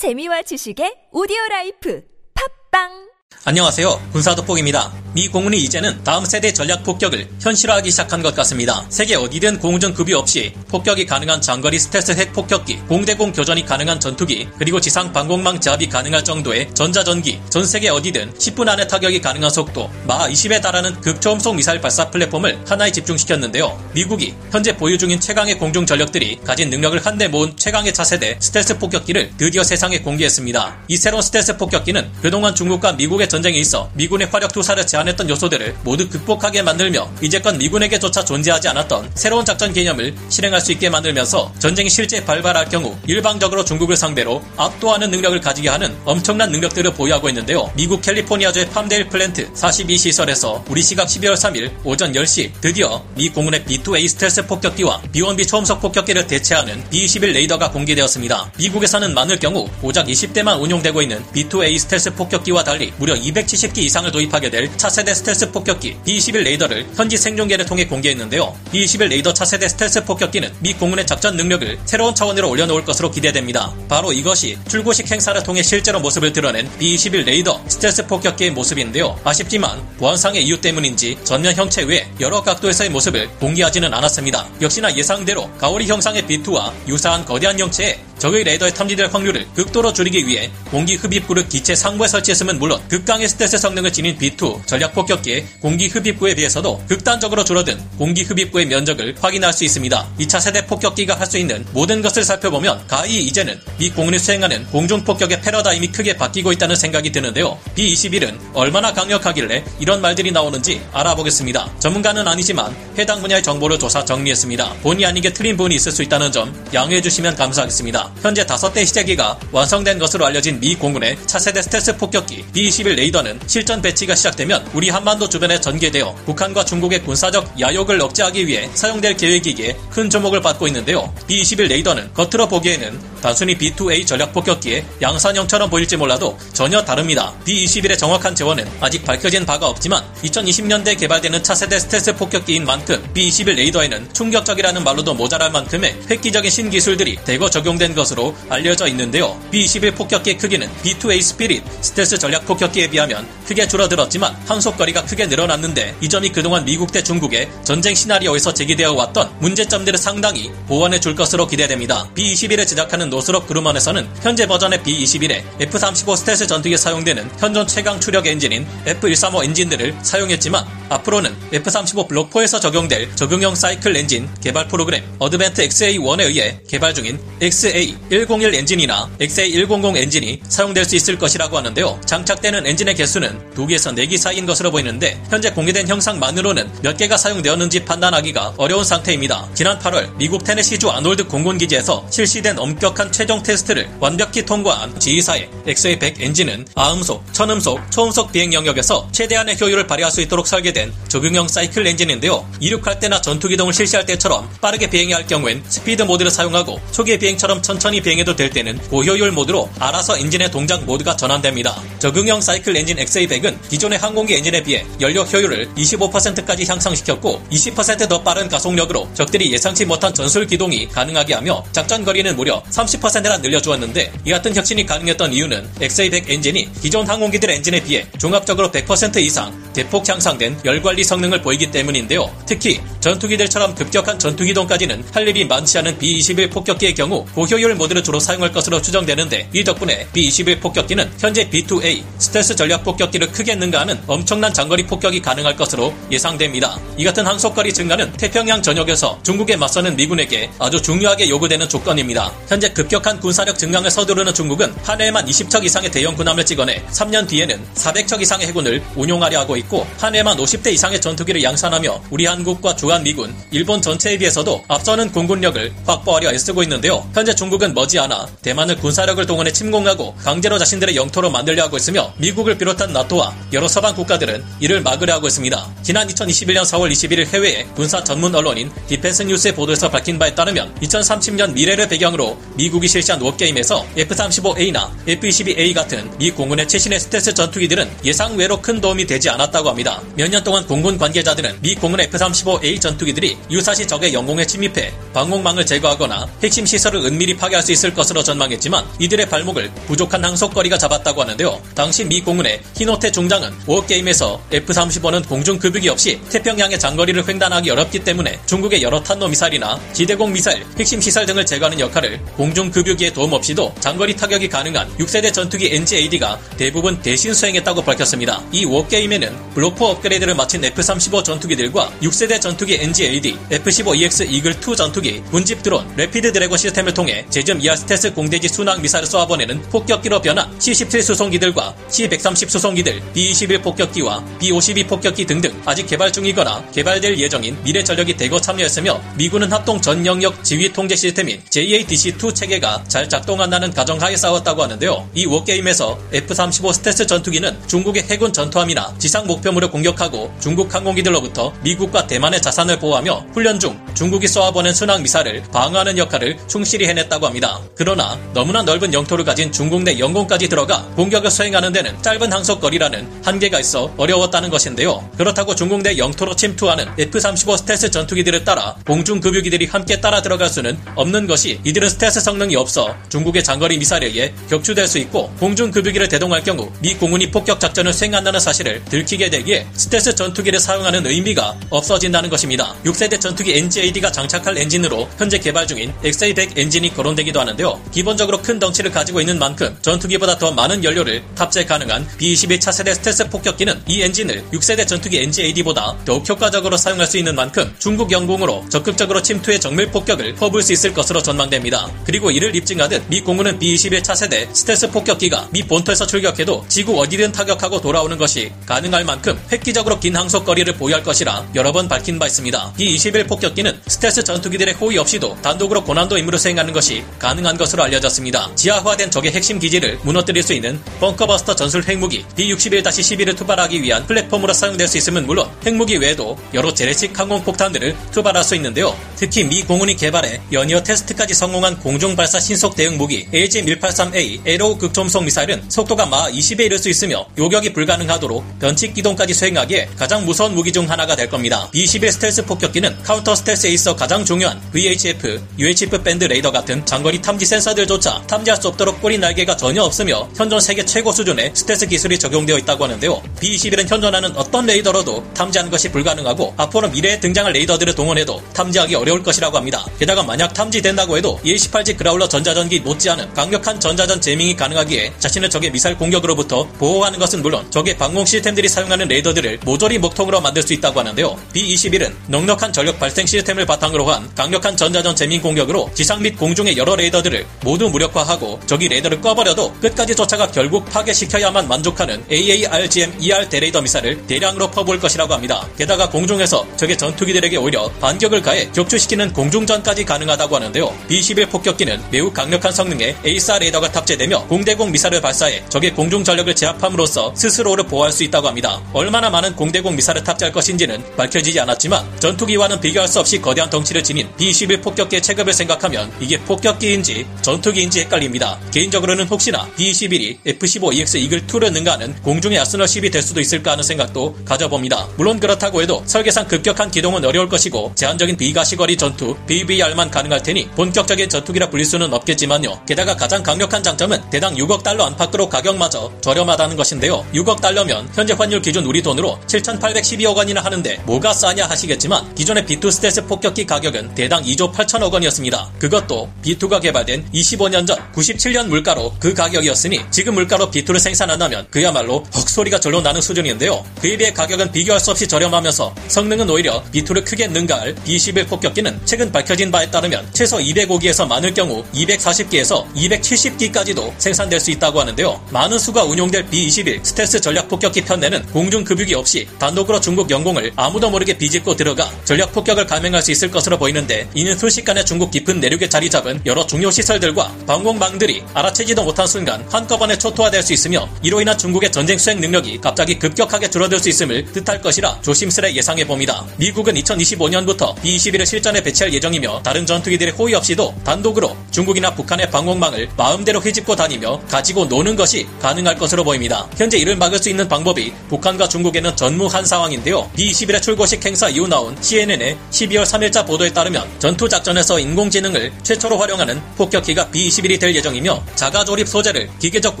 재미와 지식의 오디오 라이프. 팟빵 안녕하세요. 군사도폭입니다. 미 공군이 이제는 다음 세대 전략 폭격을 현실화하기 시작한 것 같습니다. 세계 어디든 공전 급유 없이 폭격이 가능한 장거리 스텔스 핵 폭격기, 공대공 교전이 가능한 전투기, 그리고 지상 방공망 제압이 가능할 정도의 전자전기, 전 세계 어디든 10분 안에 타격이 가능한 속도, 마하 20에 달하는 극초음속 미사일 발사 플랫폼을 하나에 집중시켰는데요. 미국이 현재 보유 중인 최강의 공중 전력들이 가진 능력을 한데 모은 최강의 차세대 스텔스 폭격기를 드디어 세상에 공개했습니다. 이 새로운 스텔스 폭격기는 그동안 중국과 미국의 전쟁에 있어 미군의 화력 투사를 제한했던 요소들을 모두 극복하게 만들며 이제껏 미군에게조차 존재하지 않았던 새로운 작전 개념을 실행할 수 있게 만들면서 전쟁이 실제 발발할 경우 일방적으로 중국을 상대로 압도하는 능력을 가지게 하는 엄청난 능력들을 보유하고 있는데요. 미국 캘리포니아주의 팜데일 플랜트 42시설에서 우리 시각 12월 3일 오전 10시 드디어 미 공군의 B2A 스텔스 폭격기와 B1B 초음속 폭격기를 대체하는 B21 Raider가 공개되었습니다. 미국에서는 많을 경우 고작 20대만 운용되고 있는 B2A 스텔스 폭격기와 달리 무려 270기 이상을 도입하게 될 차세대 스텔스 폭격기 B21 Raider를 현지 생중계를 통해 공개했는데요. B21 Raider 차세대 스텔스 폭격기는 미 공군의 작전 능력을 새로운 차원으로 올려놓을 것으로 기대됩니다. 바로 이것이 출고식 행사를 통해 실제로 모습을 드러낸 B21 Raider 스텔스 폭격기의 모습인데요. 아쉽지만 보안상의 이유 때문인지 전면 형체 외 여러 각도에서의 모습을 공개하지는 않았습니다. 역시나 예상대로 가오리 형상의 B2와 유사한 거대한 형체에 적의 레이더에 탐지될 확률을 극도로 줄이기 위해 공기 흡입구를 기체 상부에 설치했으면 물론 극강의 스텔스 성능을 지닌 B2 전략 폭격기의 공기 흡입구에 비해서도 극단적으로 줄어든 공기 흡입구의 면적을 확인할 수 있습니다. 2차 세대 폭격기가 할 수 있는 모든 것을 살펴보면 가히 이제는 미 공군이 수행하는 공중 폭격의 패러다임이 크게 바뀌고 있다는 생각이 드는데요. B21은 얼마나 강력하길래 이런 말들이 나오는지 알아보겠습니다. 전문가는 아니지만 해당 분야의 정보를 조사 정리했습니다. 본의 아니게 틀린 부분이 있을 수 있다는 점 양해해 주시면 감사하겠습니다. 현재 5대 시제기가 완성된 것으로 알려진 미 공군의 차세대 스텔스 폭격기 B-21 Raider는 실전 배치가 시작되면 우리 한반도 주변에 전개되어 북한과 중국의 군사적 야욕을 억제하기 위해 사용될 계획이기에 큰 주목을 받고 있는데요. B-21 Raider는 겉으로 보기에는 단순히 B-2A 전략 폭격기의 양산형처럼 보일지 몰라도 전혀 다릅니다. B-21의 정확한 제원은 아직 밝혀진 바가 없지만 2020년대에 개발되는 차세대 스텔스 폭격기인 만큼 B-21 Raider에는 충격적이라는 말로도 모자랄 만큼의 획기적인 신기술들이 대거 적용된 것으로 알려져 있는데요. B-21 폭격기의 크기는 B-2A Spirit 스텔스 전략 폭격기에 비하면 크게 줄어들었지만 항속거리가 크게 늘어났는데 이 점이 그동안 미국 대 중국의 전쟁 시나리오에서 제기되어 왔던 문제점들을 상당히 보완해 줄 것으로 기대됩니다. B-21을 제작하는 노스럽 그루먼에서는 현재 버전의 B-21에 F-35 스텔스 전투기에 사용되는 현존 최강 추력 엔진인 F-135 엔진들을 사용했지만 앞으로는 F-35 블록4에서 적용될 적응형 사이클 엔진 개발 프로그램 ADVENT XA1에 의해 개발 중인 XA101 엔진이나 XA100 엔진이 사용될 수 있을 것이라고 하는데요. 장착되는 엔진의 개수는 2개에서 4개 사이인 것으로 보이는데 현재 공개된 형상만으로는 몇 개가 사용되었는지 판단하기가 어려운 상태입니다. 지난 8월 미국 테네시주 아놀드 공군기지에서 실시된 엄격한 최종 테스트를 완벽히 통과한 GE사의 XA100 엔진은 아음속, 천음속, 초음속 비행 영역에서 최대한의 효율을 발휘할 수 있도록 설계된 적응형 사이클 엔진인데요. 이륙할 때나 전투 기동을 실시할 때처럼 빠르게 비행해야 할 경우엔 스피드 모드를 사용하고 초계 비행처럼 천천히 비행해도 될 때는 고효율 모드로 알아서 엔진의 동작 모드가 전환됩니다. 적응형 사이클 엔진 XA100은 기존의 항공기 엔진에 비해 연료 효율을 25%까지 향상시켰고 20%더 빠른 가속력으로 적들이 예상치 못한 전술 기동이 가능하게 하며 작전 거리는 무려 30%나 늘려주었는데 이 같은 혁신이 가능했던 이유는 XA100 엔진이 기존 항공기들 엔진에 비해 종합적으로 100% 이상 대폭 향상된 열관리 성능을 보이기 때문인데요. 특히 전투기들처럼 급격한 전투기동까지는 할 일이 많지 않은 B-21 폭격기의 경우 고효율 모드를 주로 사용할 것으로 추정되는데 이 덕분에 B-21 폭격기는 현재 B-2A 스텔스 전략 폭격기를 크게 능가하는 엄청난 장거리 폭격이 가능할 것으로 예상됩니다. 이 같은 항속거리 증가는 태평양 전역에서 중국에 맞서는 미군에게 아주 중요하게 요구되는 조건입니다. 현재 급격한 군사력 증강을 서두르는 중국은 한 해에만 20척 이상의 대형 군함을 찍어내 3년 뒤에는 400척 이상의 해군을 운용하려 하고 있고 한 해만 50대 이상의 전투기를 양산하며 우리 한국과 주한 미군, 일본 전체에 비해서도 앞서는 공군력을 확보하려 애쓰고 있는데요. 현재 중국은 머지않아 대만을 군사력을 동원해 침공하고 강제로 자신들의 영토로 만들려 하고 있으며 미국을 비롯한 나토와 여러 서방 국가들은 이를 막으려 하고 있습니다. 지난 2021년 4월 21일 해외의 군사 전문 언론인 디펜스 뉴스의 보도에서 밝힌 바에 따르면 2030년 미래를 배경으로 미국이 실시한 워게임에서 F-35A나 F-22A 같은 미 공군의 최신의 스텔스 전투기들은 예상 외로 큰 도움이 되지 않았다고 합니다. 몇 년 동안 공군 관계자들은 미 공군 F-35A 전투기들이 유사시 적의 영공에 침입해 방공망을 제거하거나 핵심 시설을 은밀히 파괴할 수 있을 것으로 전망했지만 이들의 발목을 부족한 항속거리가 잡았다고 하는데요. 당시 미 공군의 히노트 중장은 워게임에서 F-35는 공중 급유기 없이 태평양의 장거리를 횡단하기 어렵기 때문에 중국의 여러 탄도 미사일이나 지대공 미사일, 핵심 시설 등을 제거하는 역할을 공중 급유기의 도움 없이도 장거리 타격이 가능한 6세대 전투기 NGAD가 대부분 대신 수행했다고 밝혔습니다. 이 워게임에는 블록4 업그레이드를 마친 F-35 전투기들과 6세대 전투기 NGAD, F-15EX 이글2 전투기, 군집 드론, Rapid Dragon 시스템을 통해 JASSM-ER 스텔스 공대지 순항 미사일을 쏘아보내는 폭격기로 변한 C-17 수송기들과 C-130 수송기들, B-21 폭격기와 B-52 폭격기 등등 아직 개발 중이거나 개발될 예정인 미래 전력이 대거 참여했으며 미군은 합동 전 영역 지휘 통제 시스템인 JADC2 체계가 잘 작동한다는 가정하에 싸웠다고 하는데요. 이 워게임에서 F-35 스텔스 전투기는 중국의 해군 전투함이나 지상 목표물을 공격하고 중국 항공기들로부터 미국과 대만의 자산을 보호하며 훈련 중 중국이 쏘아보낸 순항 미사일을 방어하는 역할을 충실히 해냈다고 합니다. 그러나 너무나 넓은 영토를 가진 중국 내 영공까지 들어가 공격을 수행하는 데는 짧은 항속거리라는 한계가 있어 어려웠다는 것인데요. 그렇다고 중국 내 영토로 침투하는 F-35 스텔스 전투기들을 따라 공중 급유기들이 함께 따라 들어갈 수는 없는 것이 이들은 스텔스 성능이 없어 중국의 장거리 미사일에 의해 격추될 수 있고 공중 급유기를 대동할 경우 미 공군이 폭격 작전을 수행한다는 사실을 들키게 되기에 스텔스 전투기를 사용하는 의미가 없어진다는 것입니다. 6세대 전투기 NGAD가 장착할 엔진으로 현재 개발 중인 XA100 엔진이 거론되기도 하는데요. 기본적으로 큰 덩치를 가지고 있는 만큼 전투기보다 더 많은 연료를 탑재 가능한 B-21 차세대 스텔스 폭격기는 이 엔진을 6세대 전투기 NGAD보다 더욱 효과적으로 사용할 수 있는 만큼 중국 영공으로 적극적으로 침투해 정밀 폭격을 퍼부을 수 있을 것으로 전망됩니다. 그리고 이를 입증하듯 미 공군은 B-21 차세대 스텔스 폭격기가 미 본토에서 출격해도 지구 어디든 타격하고 돌아오는 것이 가능할 만큼 획기적으로 긴 항속거리를 보유할 것이라 여러 번 밝힌 바 있습니다. B-21 폭격기는 스텔스 전투기들의 호위 없이도 단독으로 고난도 임무를 수행하는 것이 가능한 것으로 알려졌습니다. 지하화된 적의 핵심 기지를 무너뜨릴 수 있는 벙커버스터 전술 핵무기 B-61-11을 투발하기 위한 플랫폼으로 사용될 수 있음은 물론 핵무기 외에도 여러 재래식 항공폭탄들을 투발할 수 있는데요. 특히 미 공군이 개발해 연이어 테스트까지 성공한 공중발사 신속 대응 무기 AGM-183A ARRW 극초음속 미사일은 속도가 마하 20에 이를 수 있으며 요격이 불가능하도록 변칙 기동까지 수행하기에 가장 무서운 무기 중 하나가 될 겁니다. B-21 스텔스 폭격기는 카운터 스텔스에 있어 가장 중요한 VHF, UHF 밴드 레이더 같은 장거리 탐지 센서들조차 탐지할 수 없도록 꼬리 날개가 전혀 없으며 현존 세계 최고 수준의 스텔스 기술이 적용되어 있다고 하는데요. B-21은 현존하는 어떤 레이더로도 탐지하는 것이 불가능하고 앞으로 미래에 등장할 레이더들을 동원해도 탐지하기 어려울 것이라고 합니다. 게다가 만약 탐지된다고 해도 E-18G 그라울러 전자전기 못지않은 강력한 전자전 재밍이 가능하기에 자신을 적의 미사일 공격으로부터 보호하는 것은 물론 적의 방공 시스템들이 사용하는 레이더들을 모조리 먹통으로 만들 수 있다고 하는데요. B-21은 넉넉한 전력 발생 시스템을 바탕으로 한 강력한 전자전 재밍 공격으로 지상 및 공중의 여러 레이더들을 모두 무력화하고 적이 레이더를 꺼버려도 끝까지 쫓아가 결국 파괴시켜야만 만족하는 AARGM ER 대레이더 미사를 대량으로 퍼부을 것이라고 합니다. 게다가 공중에서 적의 전투기들에게 오히려 반격을 가해 격추시키는 공중전까지 가능하다고 하는데요. B-21 폭격기는 매우 강력한 성능의 ASR 레이더가 탑재되며 공대공 미사를 발사해 적의 공중 전력을 제압함으로써 스스로를 보호할 수 있다고 합니다. 얼마나 많은 공 대공 미사를 탑재할 것인지는 밝혀지지 않았지만 전투기와는 비교할 수 없이 거대한 덩치를 지닌 B-21 폭격기의 체급을 생각하면 이게 폭격기인지 전투기인지 헷갈립니다. 개인적으로는 혹시나 B-21이 F-15EX 이글2를 능가하는 공중의 아스널십이 될 수도 있을까 하는 생각도 가져봅니다. 물론 그렇다고 해도 설계상 급격한 기동은 어려울 것이고 제한적인 비가시거리 전투 BVR만 가능할 테니 본격적인 전투기라 불릴 수는 없겠지만요. 게다가 가장 강력한 장점은 대당 6억 달러 안팎으로 가격마저 저렴하다는 것인데요. 6억 달러면 현재 환율 기준 우리 돈으로 7,812억 원이나 하는데 뭐가 싸냐 하시겠지만 기존의 B2 스텔스 폭격기 가격은 대당 2조 8천억 원이었습니다. 그것도 B2가 개발된 25년 전 97년 물가로 그 가격이었으니 지금 물가로 B2를 생산한다면 그야말로 헉소리가 절로 나는 수준인데요. 그에 비해 가격은 비교할 수 없이 저렴하면서 성능은 오히려 B2를 크게 능가할 B11 폭격기는 최근 밝혀진 바에 따르면 최소 205기에서 많을 경우 240기에서 270기까지도 생산될 수 있다고 하는데요. 많은 수가 운용될 B21 스텔스 전략 폭격기 편내는 공중 급유기 없이 단독으로 중국 영공을 아무도 모르게 비집고 들어가 전략 폭격을 감행할 수 있을 것으로 보이는데 이는 순식간에 중국 깊은 내륙에 자리 잡은 여러 중요 시설들과 방공망들이 알아채지도 못한 순간 한꺼번에 초토화될 수 있으며 이로 인한 중국의 전쟁 수행 능력이 갑자기 급격하게 줄어들 수 있음을 뜻할 것이라 조심스레 예상해 봅니다. 미국은 2025년부터 B-21을 실전에 배치할 예정이며 다른 전투기들의 호의 없이도 단독으로 중국이나 북한의 방공망을 마음대로 휘집고 다니며 가지고 노는 것이 가능할 것으로 보입니다. 현재 이를 막을 수 있는 방법이 북한과 중국에는 전 전무한 상황인데요. B-21의 출고식 행사 이후 나온 CNN의 12월 3일자 보도에 따르면 전투 작전에서 인공지능을 최초로 활용하는 폭격기가 B-21이 될 예정이며 자가 조립 소재를 기계적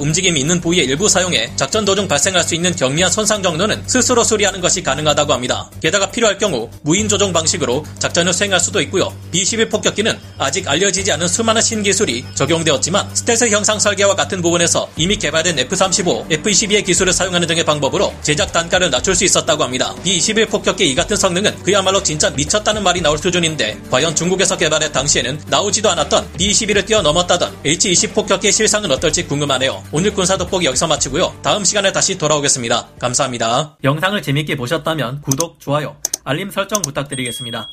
움직임이 있는 부위에 일부 사용해 작전 도중 발생할 수 있는 경미한 손상 정도는 스스로 수리하는 것이 가능하다고 합니다. 게다가 필요할 경우 무인 조종 방식으로 작전을 수행할 수도 있고요. B-21 폭격기는 아직 알려지지 않은 수많은 신기술이 적용되었지만 스텔스 형상 설계와 같은 부분에서 이미 개발된 F-35, F-22의 기술을 사용하는 등의 방법으로 제작 단가를 낮출 수 있었다고 합니다. B-21 폭격기 이 같은 성능은 그야말로 진짜 미쳤다는 말이 나올 수준인데 과연 중국에서 개발해 당시에는 나오지도 않았던 B-21을 뛰어넘었다던 H-20 폭격기의 실상은 어떨지 궁금하네요. 오늘 군사 돋보기 여기서 마치고요. 다음 시간에 다시 돌아오겠습니다. 감사합니다. 영상을 재밌게 보셨다면 구독, 좋아요, 알림 설정 부탁드리겠습니다.